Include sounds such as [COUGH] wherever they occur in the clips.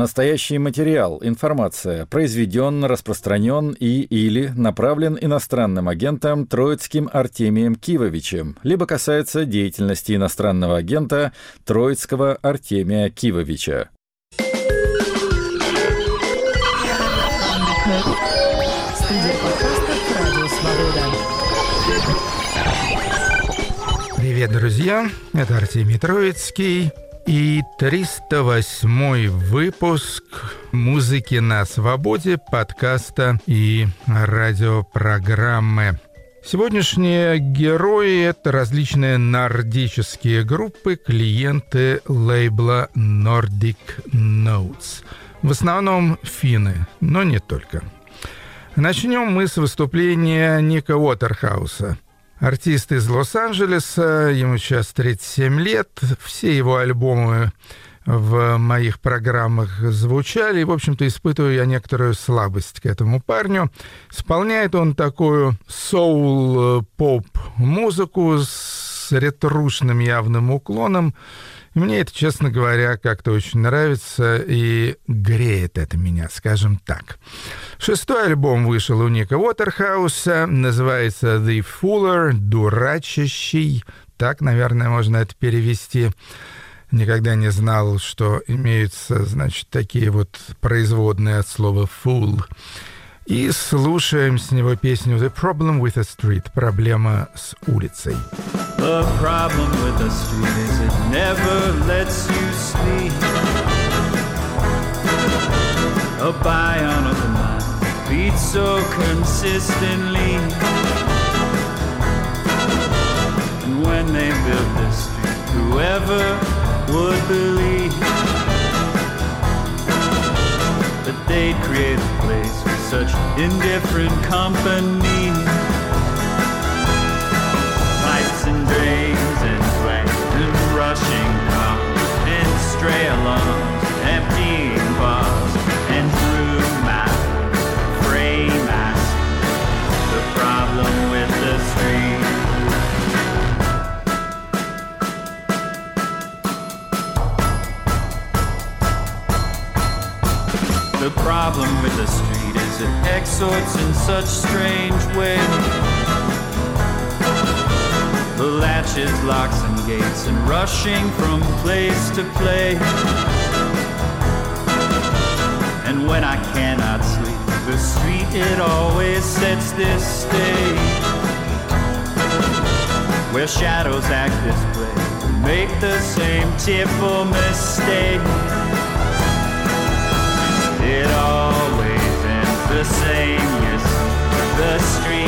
Настоящий материал, информация, произведен, распространен и или направлен иностранным агентом Троицким Артемием Кивовичем, либо касается деятельности иностранного агента Троицкого Артемия Кивовича. Привет, друзья! Это Артемий Троицкий и 308 выпуск «Музыки на свободе» подкаста и радиопрограммы. Сегодняшние герои — это различные нордические группы, клиенты лейбла Nordic Notes. В основном финны, но не только. Начнем мы с выступления Ника Уотерхауса — Артист из Лос-Анджелеса, ему сейчас 37 лет, все его альбомы в моих программах звучали, и, в общем-то, испытываю я некоторую слабость к этому парню. Исполняет он такую соул-поп-музыку с ретрушным явным уклоном, мне это, честно говоря, как-то очень нравится и греет это меня, скажем так. Шестой альбом вышел у Ника Уотерхауса, называется «The Fuller», «Дурачащий», так, наверное, можно это перевести. Никогда не знал, что имеются, значит, такие вот производные от слова «fool». И слушаем с него песню «The Problem with the Street» — «Проблема с улицей». The problem with the street is it never lets you sleep. A bionicle mind beats so consistently. And when they built this street, whoever would believe that they'd create a place for such indifferent company? Pipes and drains and sweat and rushing cars and stray alarms, it exhorts in such strange ways the latches, locks, and gates, and rushing from place to place. And when I cannot sleep, the street it always sets this stage. Where shadows act this way, make the same tearful mistake. The same, yes. The street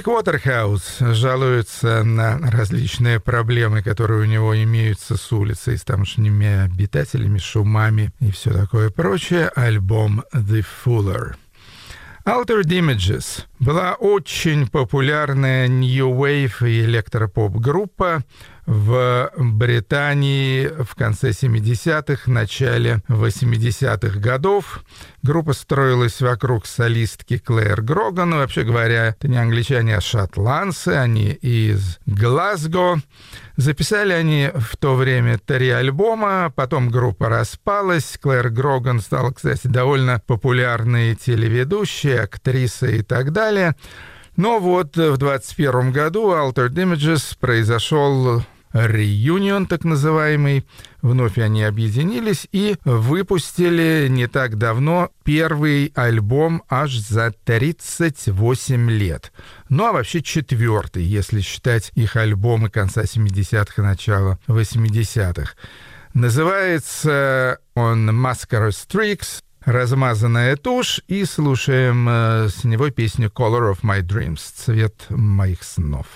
Ник Уотерхаус жалуется на различные проблемы, которые у него имеются с улицей, с тамошними обитателями, шумами и все такое прочее. Альбом «The Fuller». Altered Images была очень популярная New Wave и электропоп группа, в Британии в конце 70-х, начале 80-х годов. Группа строилась вокруг солистки Клэр Гроган. Вообще говоря, это не англичане, а шотландцы. Они из Глазго. Записали они в то время три альбома, потом группа распалась. Клэр Гроган стала, кстати, довольно популярной телеведущей, актрисой и так далее. Но вот в 21 году Altered Images произошел реюнион так называемый. вновь они объединились и выпустили не так давно первый альбом аж за 38 лет. Ну а вообще четвертый, если считать их альбомы конца 70-х и начала 80-х. Называется он Mascara Streaks, размазанная тушь, и слушаем э, с него песню Color of My Dreams, цвет моих снов.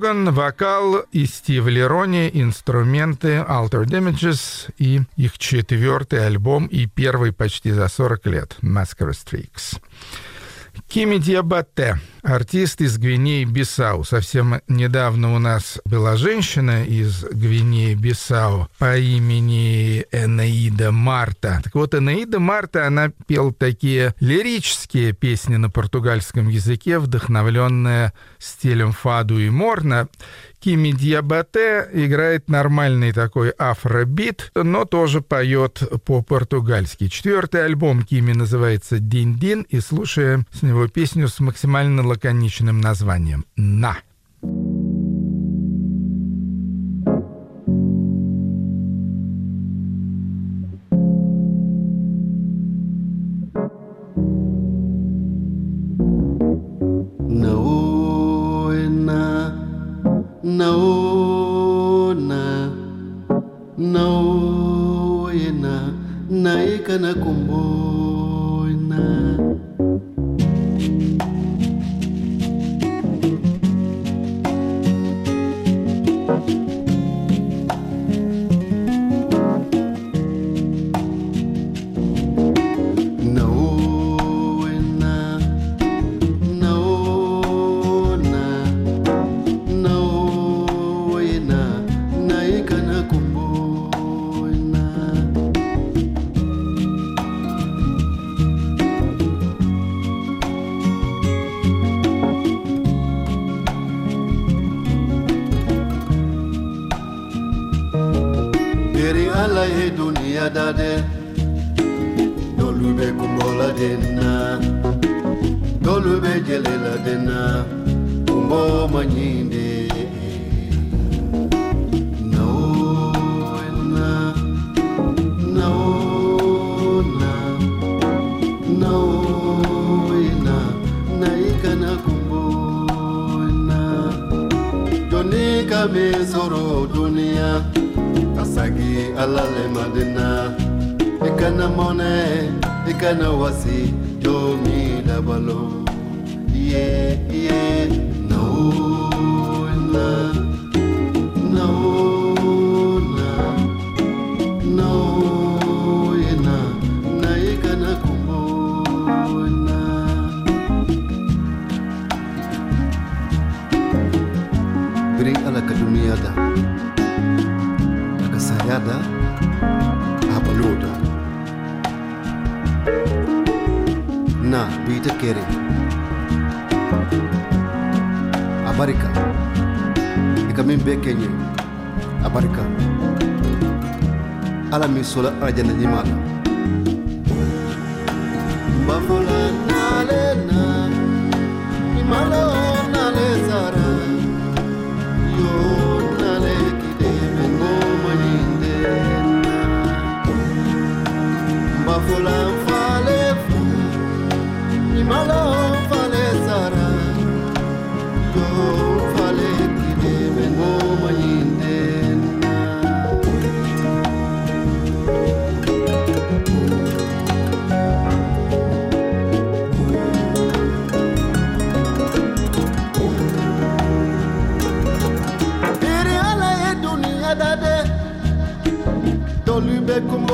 Гроган, вокал и Стив Лерони, инструменты Alter Damages и их четвертый альбом и первый почти за 40 лет Mascara Streaks. Кими Диабате, артист из Гвинеи-Бисау. Совсем недавно у нас была женщина из Гвинеи-Бисау по имени Энаида Марта. Так вот, Энаида Марта, она пел такие лирические песни на португальском языке, вдохновленные стилем фаду и морна. Кими Диабате играет нормальный такой афробит, но тоже поет по-португальски. Четвертый альбом Кими называется «Дин-Дин», и слушаем с него песню с максимально лаконичным названием «На». Mi zoro dunia. Dunya kasagi alale madina. Ikana mone ikana wasi jo mi dabalo yeah yeah no. Peter Carey. America. in be kenye. America. Ala mi sola ajana nyimala. Mbafola nalena. Imala nale zara. Yo nale kideme ngoma nyinde.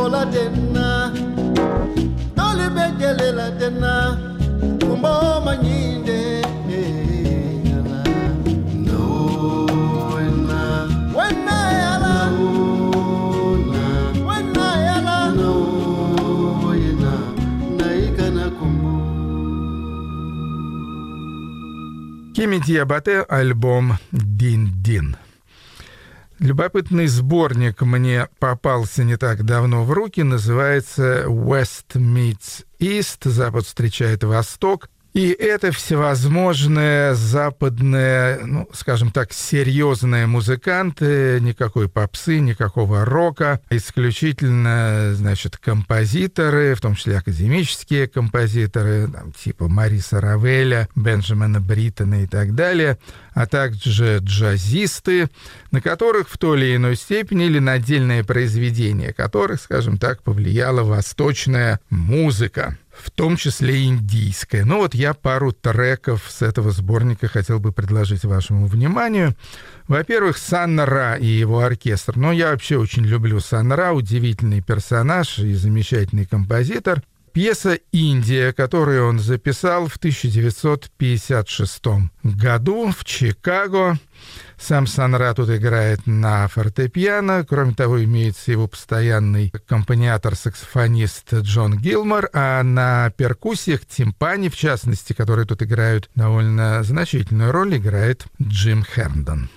la dena Doli begele la manyinde Kimiti abate album Любопытный сборник мне попался не так давно в руки, называется «West Meets East», «Запад встречает Восток». И это всевозможные западные, ну, скажем так, серьезные музыканты, никакой попсы, никакого рока, исключительно, значит, композиторы, в том числе академические композиторы, там, типа Мариса Равеля, Бенджамина Бриттона и так далее, а также джазисты, на которых в той или иной степени или на отдельные произведения которых, скажем так, повлияла восточная музыка в том числе индийская. Ну вот я пару треков с этого сборника хотел бы предложить вашему вниманию. Во-первых, Сан Ра и его оркестр. Ну, я вообще очень люблю Сан Ра, удивительный персонаж и замечательный композитор. Пьеса «Индия», которую он записал в 1956 году в Чикаго. Сам Санра тут играет на фортепиано. Кроме того, имеется его постоянный аккомпаниатор-саксофонист Джон Гилмор, а на перкуссиях, тимпане, в частности, которые тут играют довольно значительную роль, играет Джим Херндон.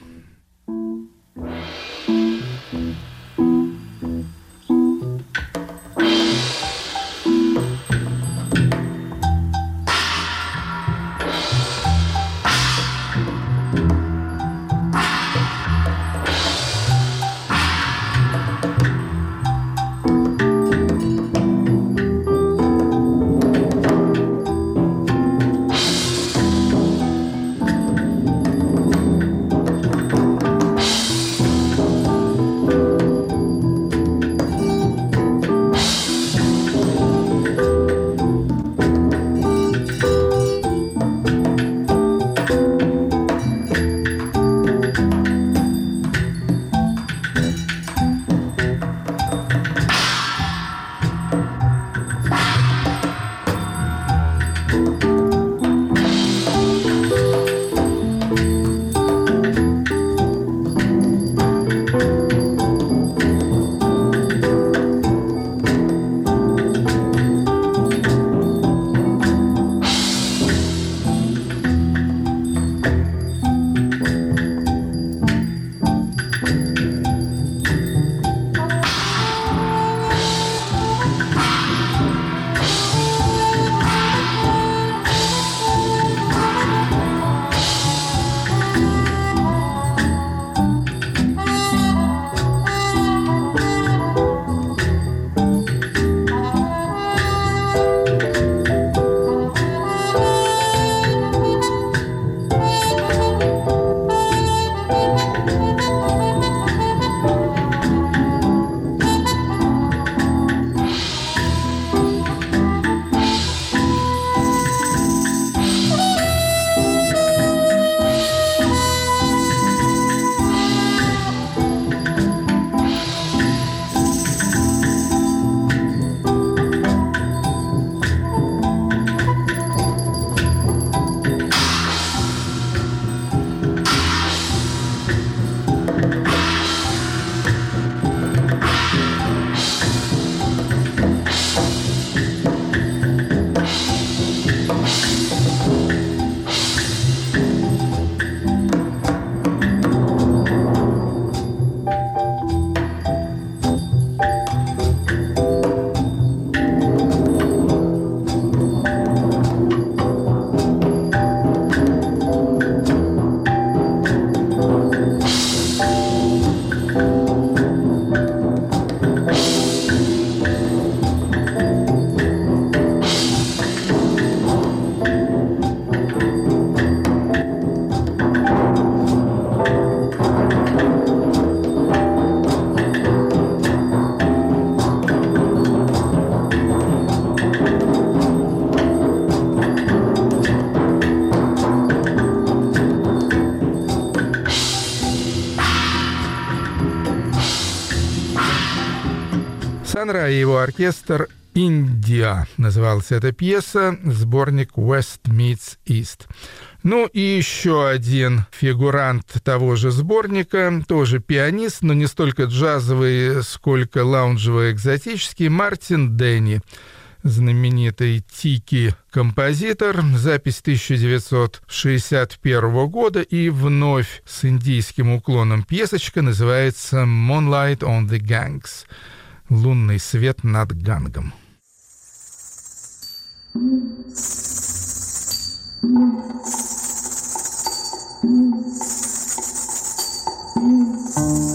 Жанра, а его оркестр «Индия» называлась эта пьеса, сборник «West Meets East». Ну и еще один фигурант того же сборника, тоже пианист, но не столько джазовый, сколько лаунжево-экзотический, Мартин Дэнни знаменитый Тики-композитор, запись 1961 года, и вновь с индийским уклоном пьесочка называется «Moonlight on the Gangs» — «Лунный свет над гангом». Мартин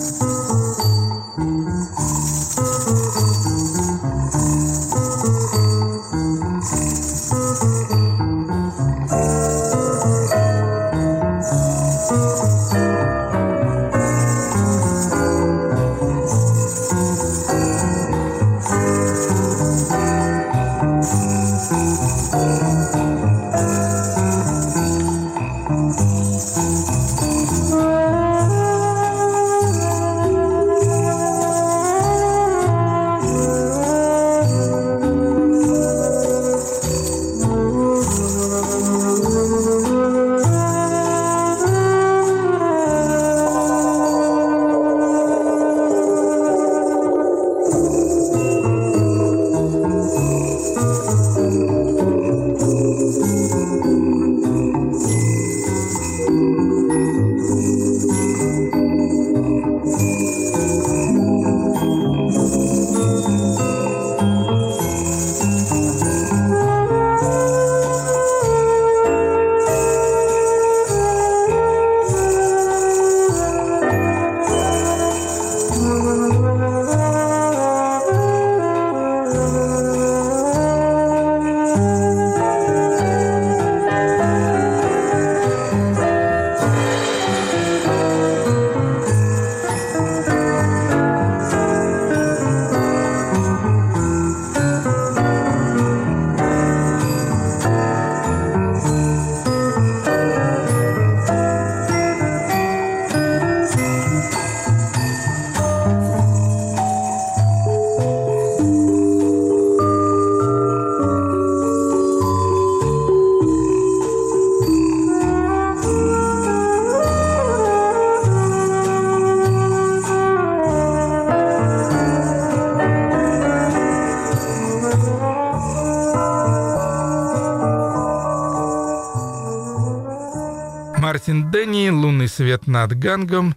«Лунный свет над Гангом».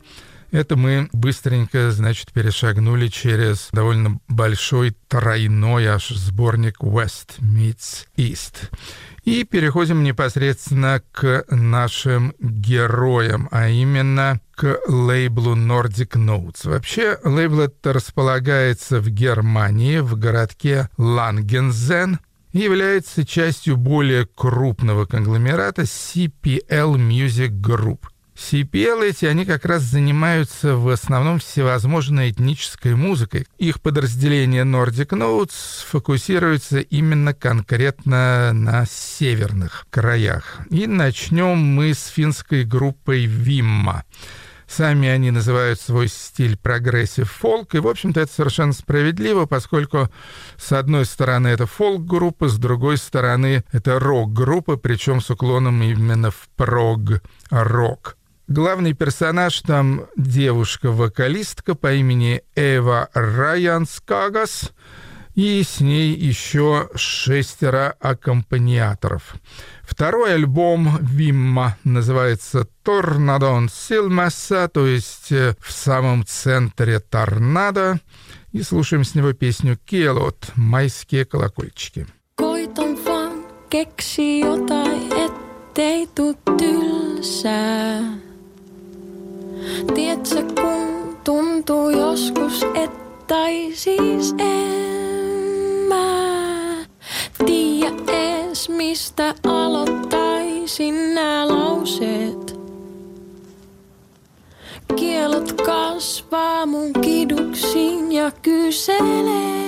Это мы быстренько, значит, перешагнули через довольно большой тройной аж сборник West Meets East. И переходим непосредственно к нашим героям, а именно к лейблу Nordic Notes. Вообще, лейбл это располагается в Германии, в городке Лангензен, является частью более крупного конгломерата CPL Music Group. CPL эти, они как раз занимаются в основном всевозможной этнической музыкой. Их подразделение Nordic Notes фокусируется именно конкретно на северных краях. И начнем мы с финской группой Vimma. Сами они называют свой стиль progressive folk, и, в общем-то, это совершенно справедливо, поскольку, с одной стороны, это фолк-группа, с другой стороны, это рок-группа, причем с уклоном именно в прог-рок. Главный персонаж там девушка-вокалистка по имени Эва Райанскагас, и с ней еще шестеро аккомпаниаторов. Второй альбом Вимма называется «Торнадон Силмаса», то есть э, в самом центре торнадо. И слушаем с него песню «Келот» «Майские колокольчики». Koitan vaan keksi jotain, ettei tuu tylsää. Tiedätkö, kun tuntuu joskus, että siis en mä tiedä ees, mistä aloittaisin nämä lauseet. Kielot kasvaa mun kiduksiin ja kyselee.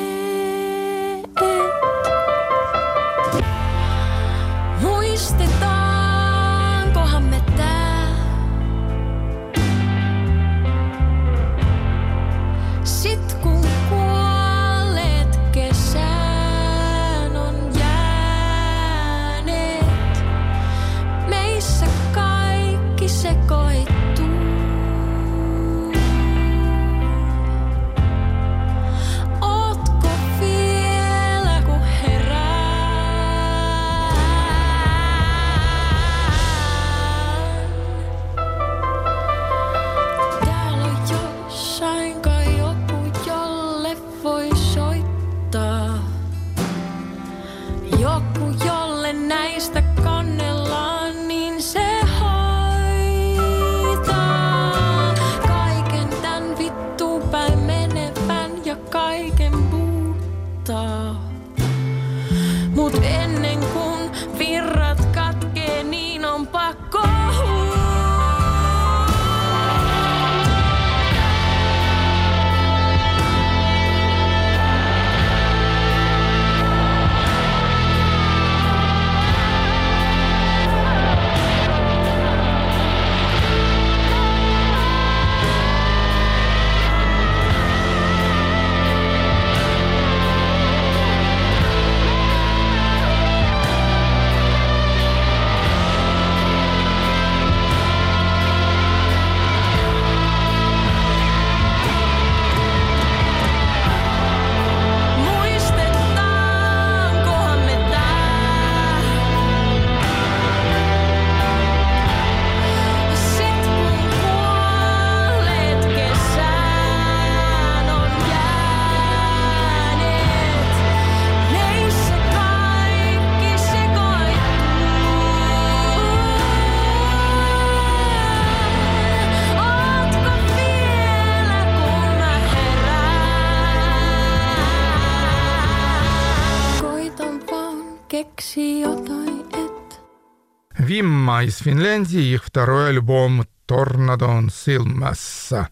Вимма из Финляндии, их второй альбом «Торнадон Силмасса».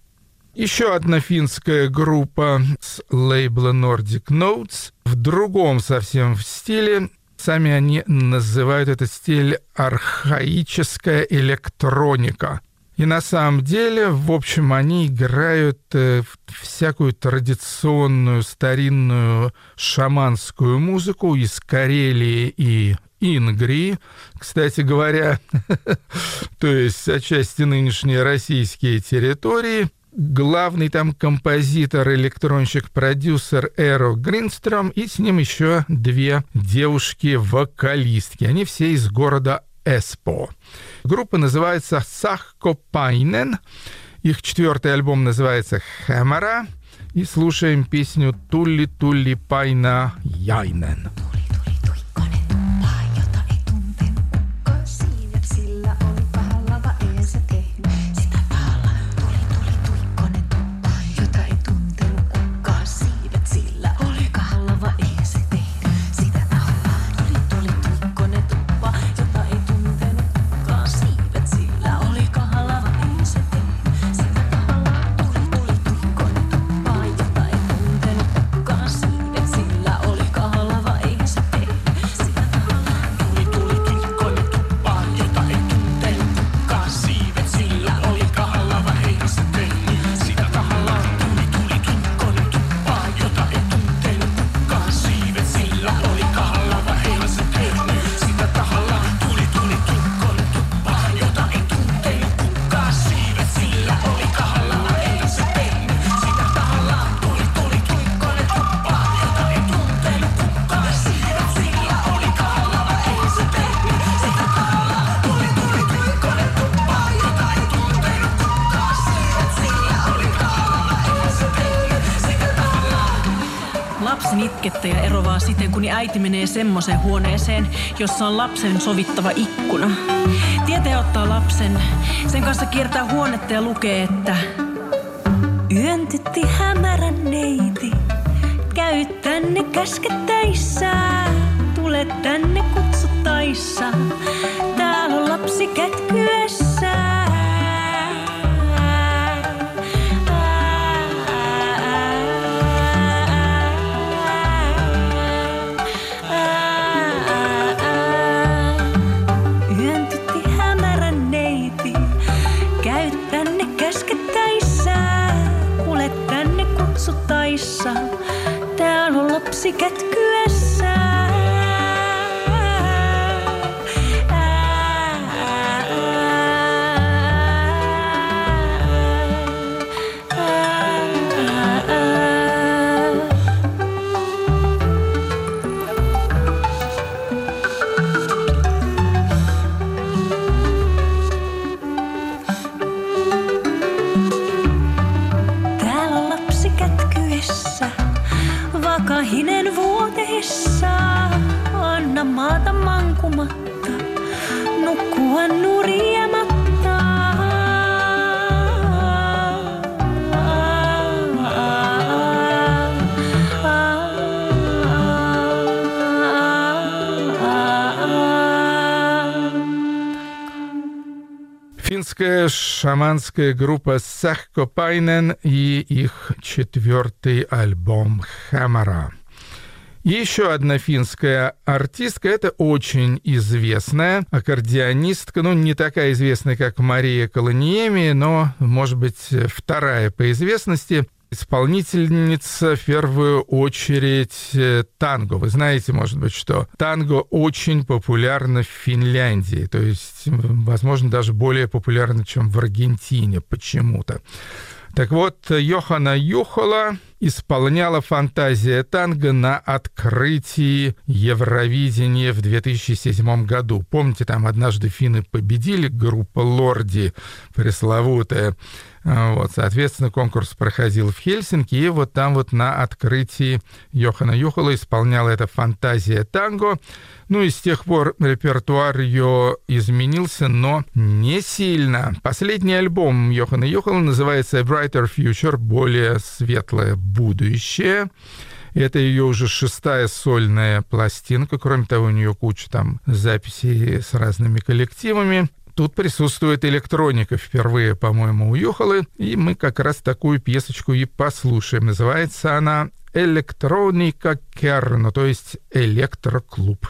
Еще одна финская группа с лейбла Nordic Notes в другом совсем в стиле. Сами они называют этот стиль архаическая электроника. И на самом деле, в общем, они играют э, всякую традиционную старинную шаманскую музыку из Карелии и Ингрии. Кстати говоря, [LAUGHS] то есть отчасти нынешние российские территории. Главный там композитор, электронщик, продюсер Эро Гринстром и с ним еще две девушки-вокалистки. Они все из города Эспо. Группа называется Сахкопайнен. Их четвертый альбом называется Хэмера. И слушаем песню Тулли Тулли Пайна Яйнен. jota äiti menee semmoiseen huoneeseen, jossa on lapsen sovittava ikkuna. Tietäjä ottaa lapsen, sen kanssa kiertää huonetta ja lukee, että Yön tytti hämärän neiti, käy tänne käskettäissä, tule tänne kutsuttaissa, täällä on lapsi kätkyessä. get nukkumatta, nukkua nurjematta. Финская шаманская группа Сахкопайнен и их четвертый альбом «Хамара». Еще одна финская артистка, это очень известная аккордеонистка, ну, не такая известная, как Мария Колониеми, но, может быть, вторая по известности исполнительница в первую очередь э, танго. Вы знаете, может быть, что танго очень популярно в Финляндии, то есть, возможно, даже более популярно, чем в Аргентине почему-то. Так вот, Йохана Юхола исполняла фантазия танго на открытии Евровидения в 2007 году. Помните, там однажды финны победили, группа Лорди пресловутая. А, вот, соответственно, конкурс проходил в Хельсинки, и вот там вот на открытии Йохана Юхола исполняла эта фантазия танго. Ну и с тех пор репертуар ее изменился, но не сильно. Последний альбом Йохана Юхола называется Brighter Future, более светлое будущее. Это ее уже шестая сольная пластинка. Кроме того, у нее куча там записей с разными коллективами. Тут присутствует электроника впервые, по-моему, уехала, и мы как раз такую пьесочку и послушаем. Называется она «Электроника Керно», то есть «Электроклуб».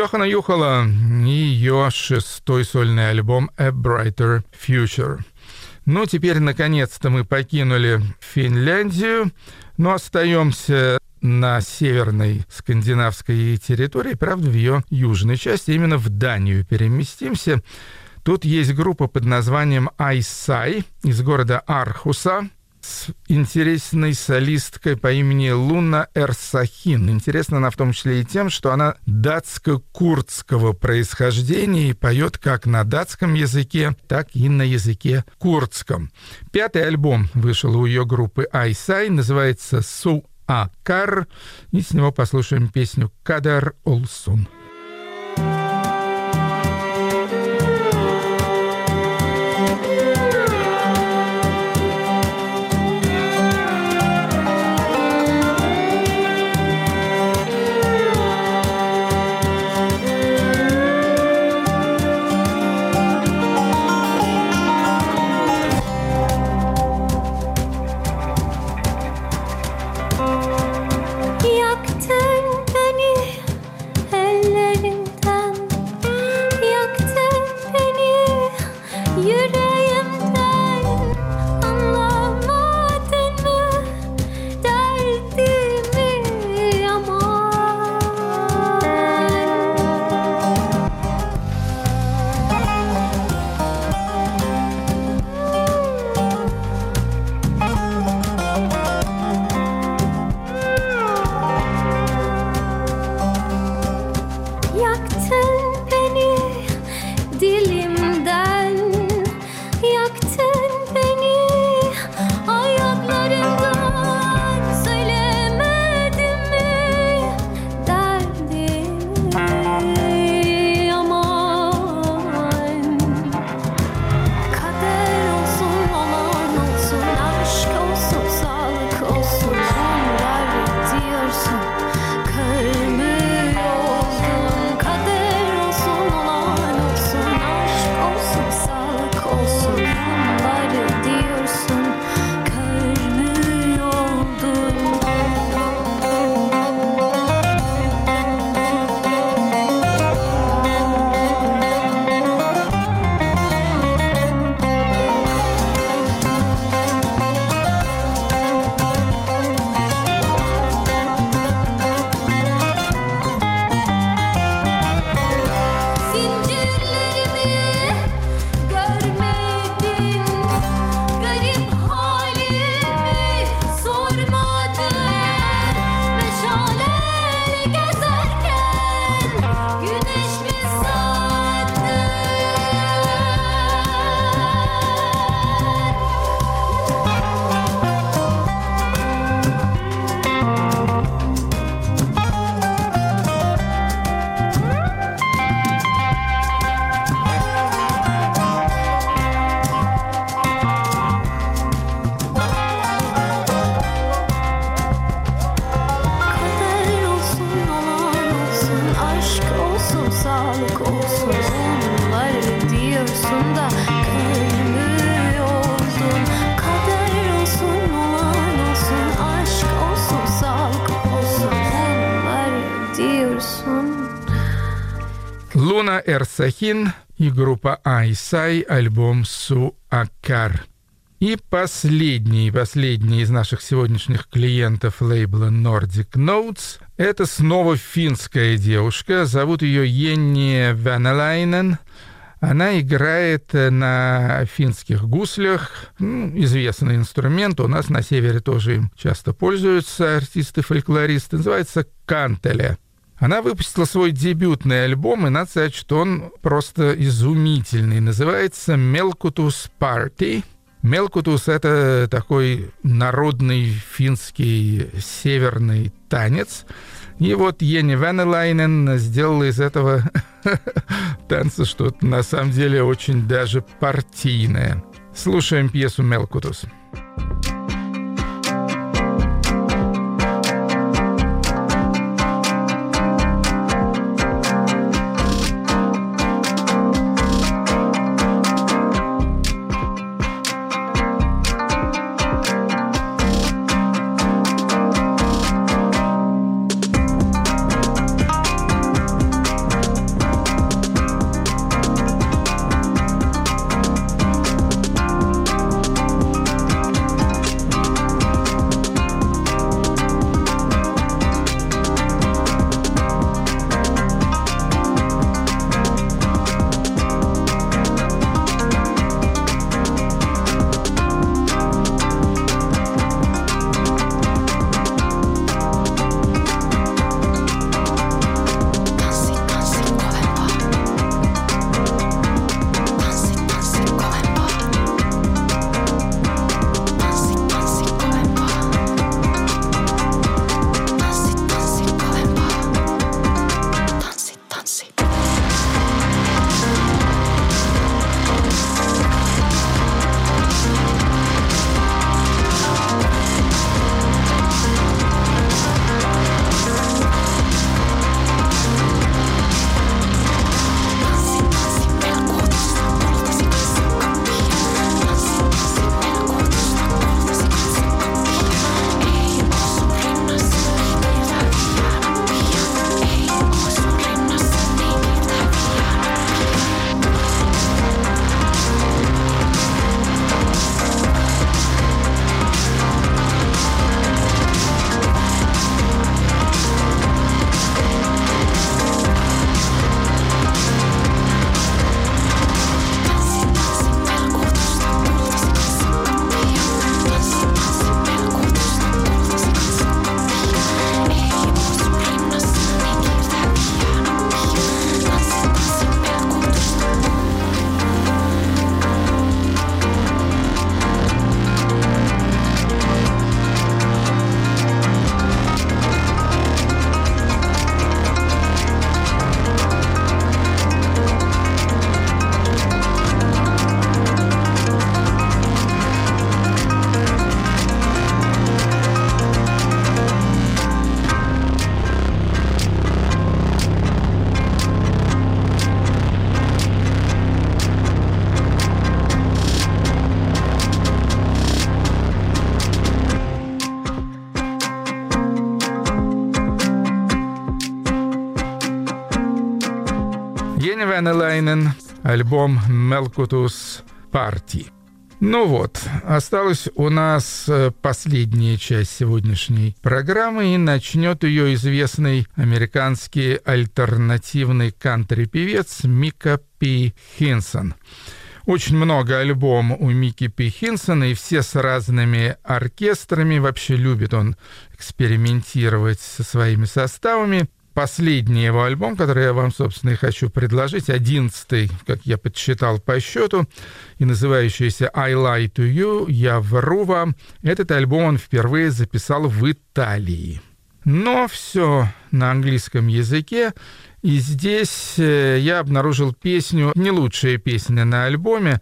Йохана Юхала и ее шестой сольный альбом «A Brighter Future». Ну, теперь, наконец-то, мы покинули Финляндию, но остаемся на северной скандинавской территории, правда, в ее южной части, именно в Данию переместимся. Тут есть группа под названием Айсай из города Архуса с интересной солисткой по имени Луна Эрсахин. Интересна она в том числе и тем, что она датско-курдского происхождения и поет как на датском языке, так и на языке курдском. Пятый альбом вышел у ее группы Айсай, называется «Су Акар», и с него послушаем песню «Кадар Олсун». Эрсахин и группа Айсай, альбом Су Акар. И последний, последний из наших сегодняшних клиентов лейбла Nordic Notes — это снова финская девушка. Зовут ее Енни Ванелайнен. Она играет на финских гуслях. Ну, известный инструмент. У нас на севере тоже им часто пользуются артисты-фольклористы. Называется кантеле. Она выпустила свой дебютный альбом, и надо сказать, что он просто изумительный. Называется «Мелкутус Party». Мелкутус — это такой народный финский северный танец. И вот Ени Венелайнен сделала из этого [LAUGHS] танца что-то на самом деле очень даже партийное. Слушаем пьесу «Мелкутус». Kader Таня Венелайнен, альбом «Мелкутус Парти». Ну вот, осталась у нас э, последняя часть сегодняшней программы, и начнет ее известный американский альтернативный кантри-певец Мика Пи Хинсон. Очень много альбом у Микки Пи Хинсона, и все с разными оркестрами. Вообще любит он экспериментировать со своими составами. Последний его альбом, который я вам, собственно, и хочу предложить, одиннадцатый, как я подсчитал по счету, и называющийся «I lie to you», «Я вру вам». Этот альбом он впервые записал в Италии. Но все на английском языке, и здесь э, я обнаружил песню, не лучшая песня на альбоме,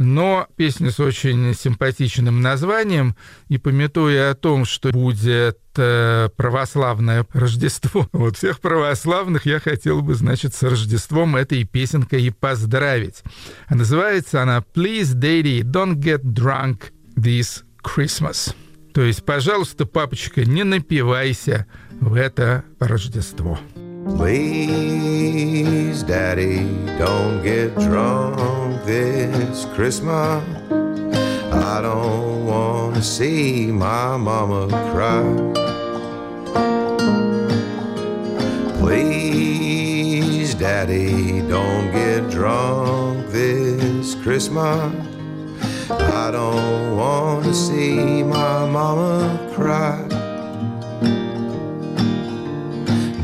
но песня с очень симпатичным названием, и пометуя о том, что будет э, православное Рождество, [LAUGHS] вот всех православных я хотел бы, значит, с Рождеством этой песенкой и поздравить. А называется она «Please, Daddy, don't get drunk this Christmas». То есть, пожалуйста, папочка, не напивайся в это Рождество. Please, Daddy, don't get drunk this Christmas. I don't want to see my mama cry. Please, Daddy, don't get drunk this Christmas. I don't want to see my mama cry.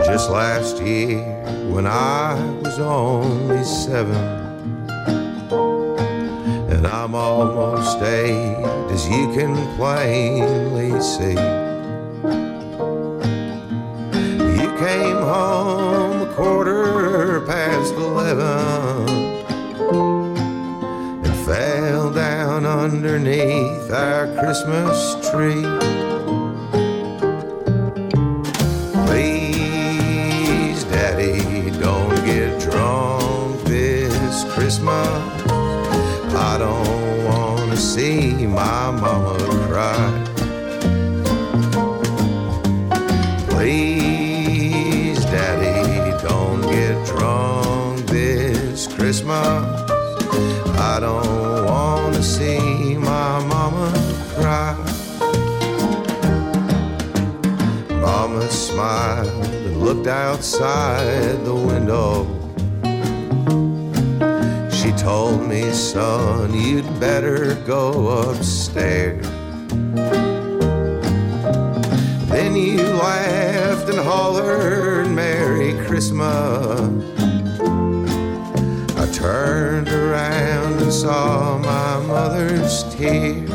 Just last year, when I was only seven, and I'm almost eight, as you can plainly see. You came home a quarter past eleven and fell down underneath our Christmas tree. Christmas. I don't want to see my mama cry. Please, Daddy, don't get drunk this Christmas. I don't want to see my mama cry. Mama smiled and looked outside the window. Told me, son, you'd better go upstairs. Then you laughed and hollered, Merry Christmas. I turned around and saw my mother's tears.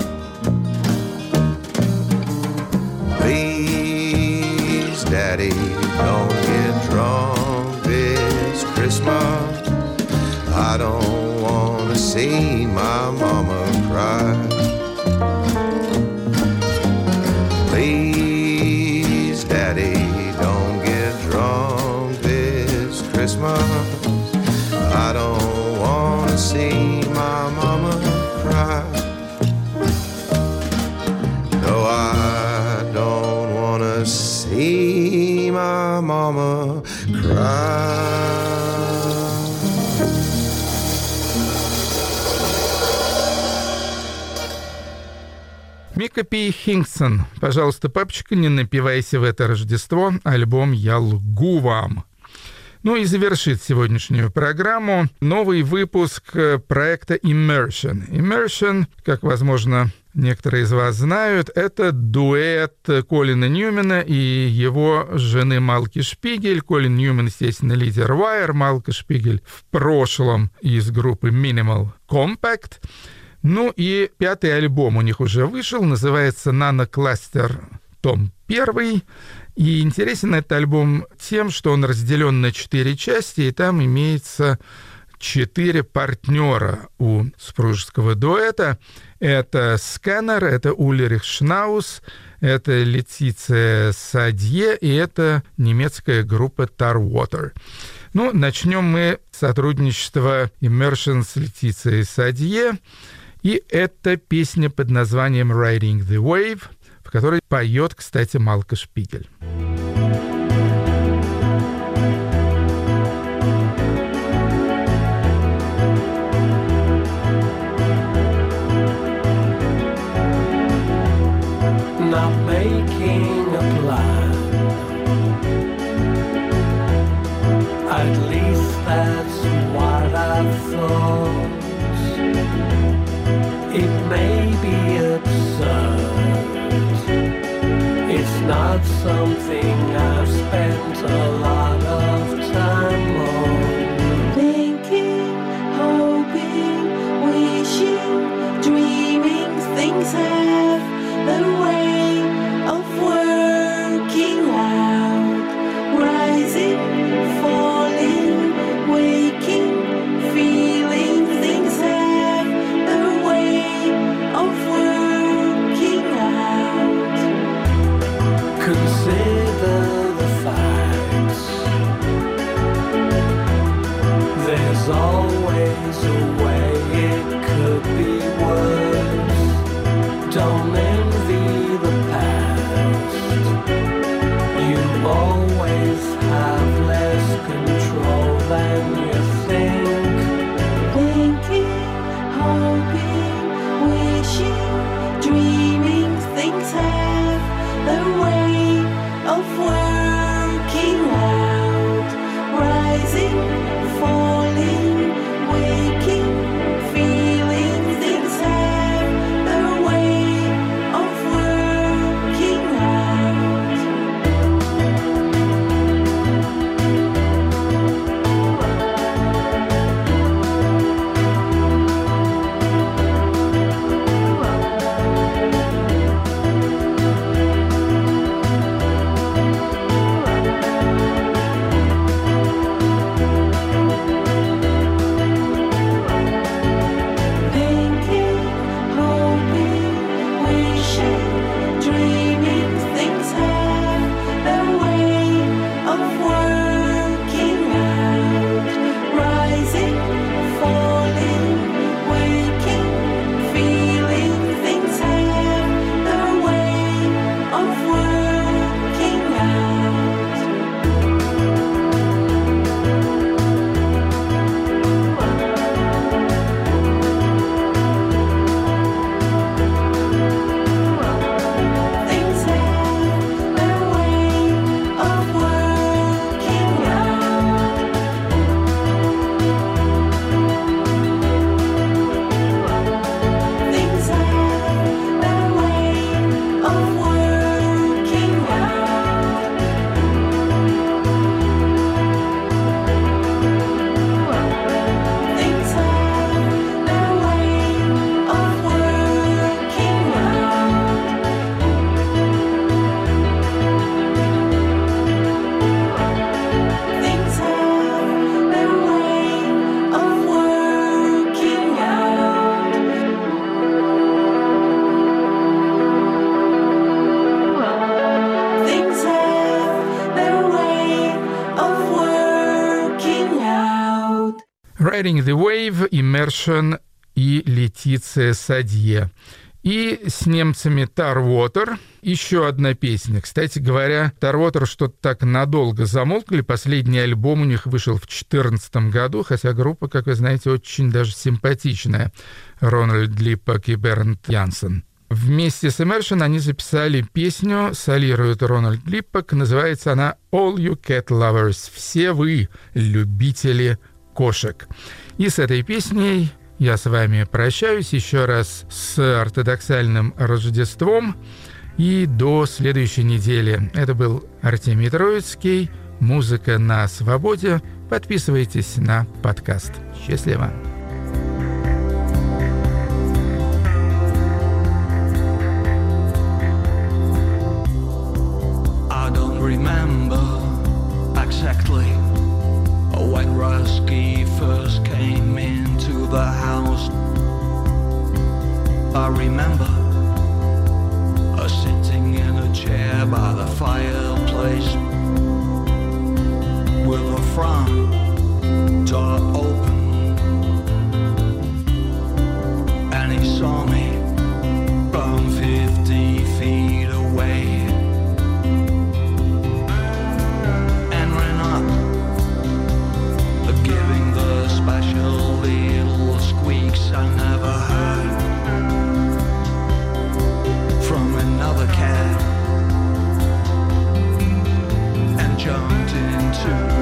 Please, Daddy, see my mama cry. Please, Daddy, don't get drunk this Christmas. I don't want to see my mama cry. No, I don't want to see my mama cry. Мика Пи Хингсон. Пожалуйста, папочка, не напивайся в это Рождество. Альбом «Я лгу вам». Ну и завершит сегодняшнюю программу новый выпуск э, проекта Immersion. Immersion, как, возможно, некоторые из вас знают, это дуэт Колина Ньюмена и его жены Малки Шпигель. Колин Ньюмен, естественно, лидер Wire, Малка Шпигель в прошлом из группы Minimal Compact. Ну и пятый альбом у них уже вышел, называется «Nano Cluster том 1». И интересен этот альбом тем, что он разделен на четыре части, и там имеется четыре партнера у супружеского дуэта. Это Сканер, это Ульрих Шнаус, это Летиция Садье и это немецкая группа Tarwater. Ну, начнем мы сотрудничество Immersion с Летицией Садье. И это песня под названием «Riding the Wave», в которой поет, кстати, Малка Шпигель. Riding the Wave, Immersion и Летиция Садье. И с немцами Tarwater еще одна песня. Кстати говоря, Tarwater что-то так надолго замолкли. Последний альбом у них вышел в 2014 году, хотя группа, как вы знаете, очень даже симпатичная. Рональд Липпак и Бернт Янсен. Вместе с Immersion они записали песню, солирует Рональд Липпак, называется она «All You Cat Lovers» — «Все вы, любители кошек». И с этой песней я с вами прощаюсь еще раз с ортодоксальным Рождеством и до следующей недели. Это был Артемий Троицкий, музыка на свободе. Подписывайтесь на подкаст. Счастливо! Remember exactly Rusky first came into the house. I remember her sitting in a chair by the fireplace with the front door open. And he saw me special little squeaks I never heard from another cat and jumped into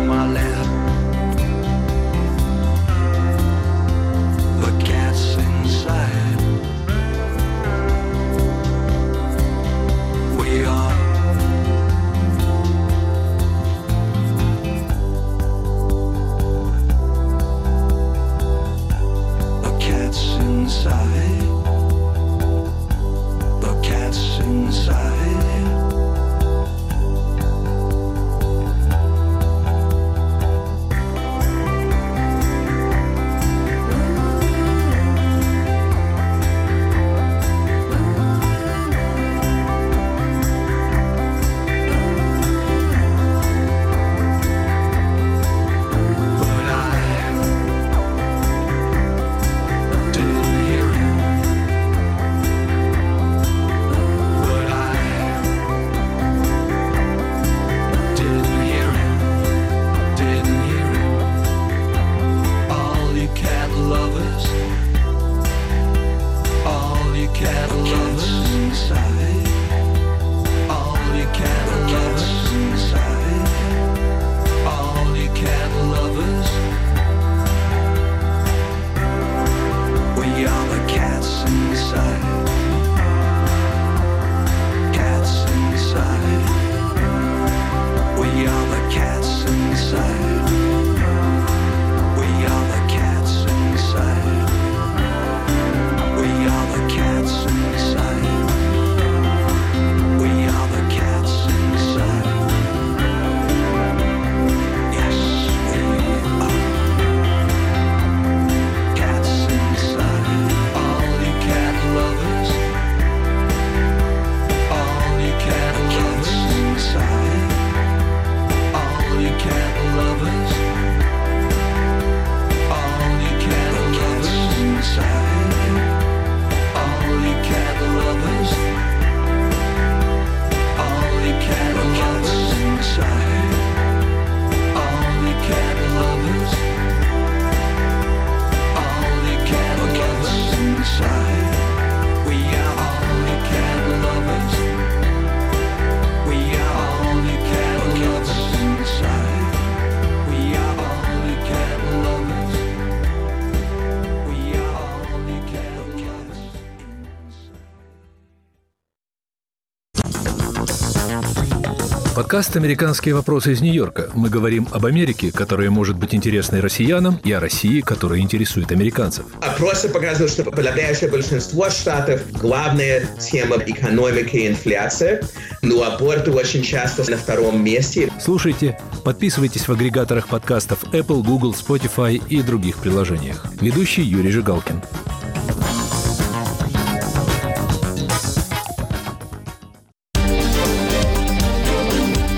Подкаст «Американские вопросы» из Нью-Йорка. Мы говорим об Америке, которая может быть интересной россиянам, и о России, которая интересует американцев. Опросы показывают, что подавляющее большинство штатов главная тема экономики и инфляция, но аборты очень часто на втором месте. Слушайте, подписывайтесь в агрегаторах подкастов Apple, Google, Spotify и других приложениях. Ведущий Юрий Жигалкин.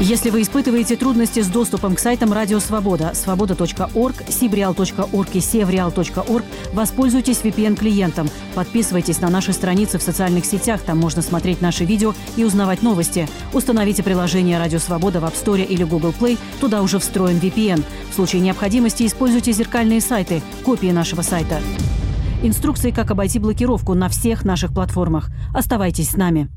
Если вы испытываете трудности с доступом к сайтам Радио Свобода, свобода.орг, сибреал.орг и севреал.орг, воспользуйтесь VPN-клиентом. Подписывайтесь на наши страницы в социальных сетях, там можно смотреть наши видео и узнавать новости. Установите приложение Радио Свобода в App Store или Google Play, туда уже встроен VPN. В случае необходимости используйте зеркальные сайты, копии нашего сайта. Инструкции, как обойти блокировку на всех наших платформах. Оставайтесь с нами.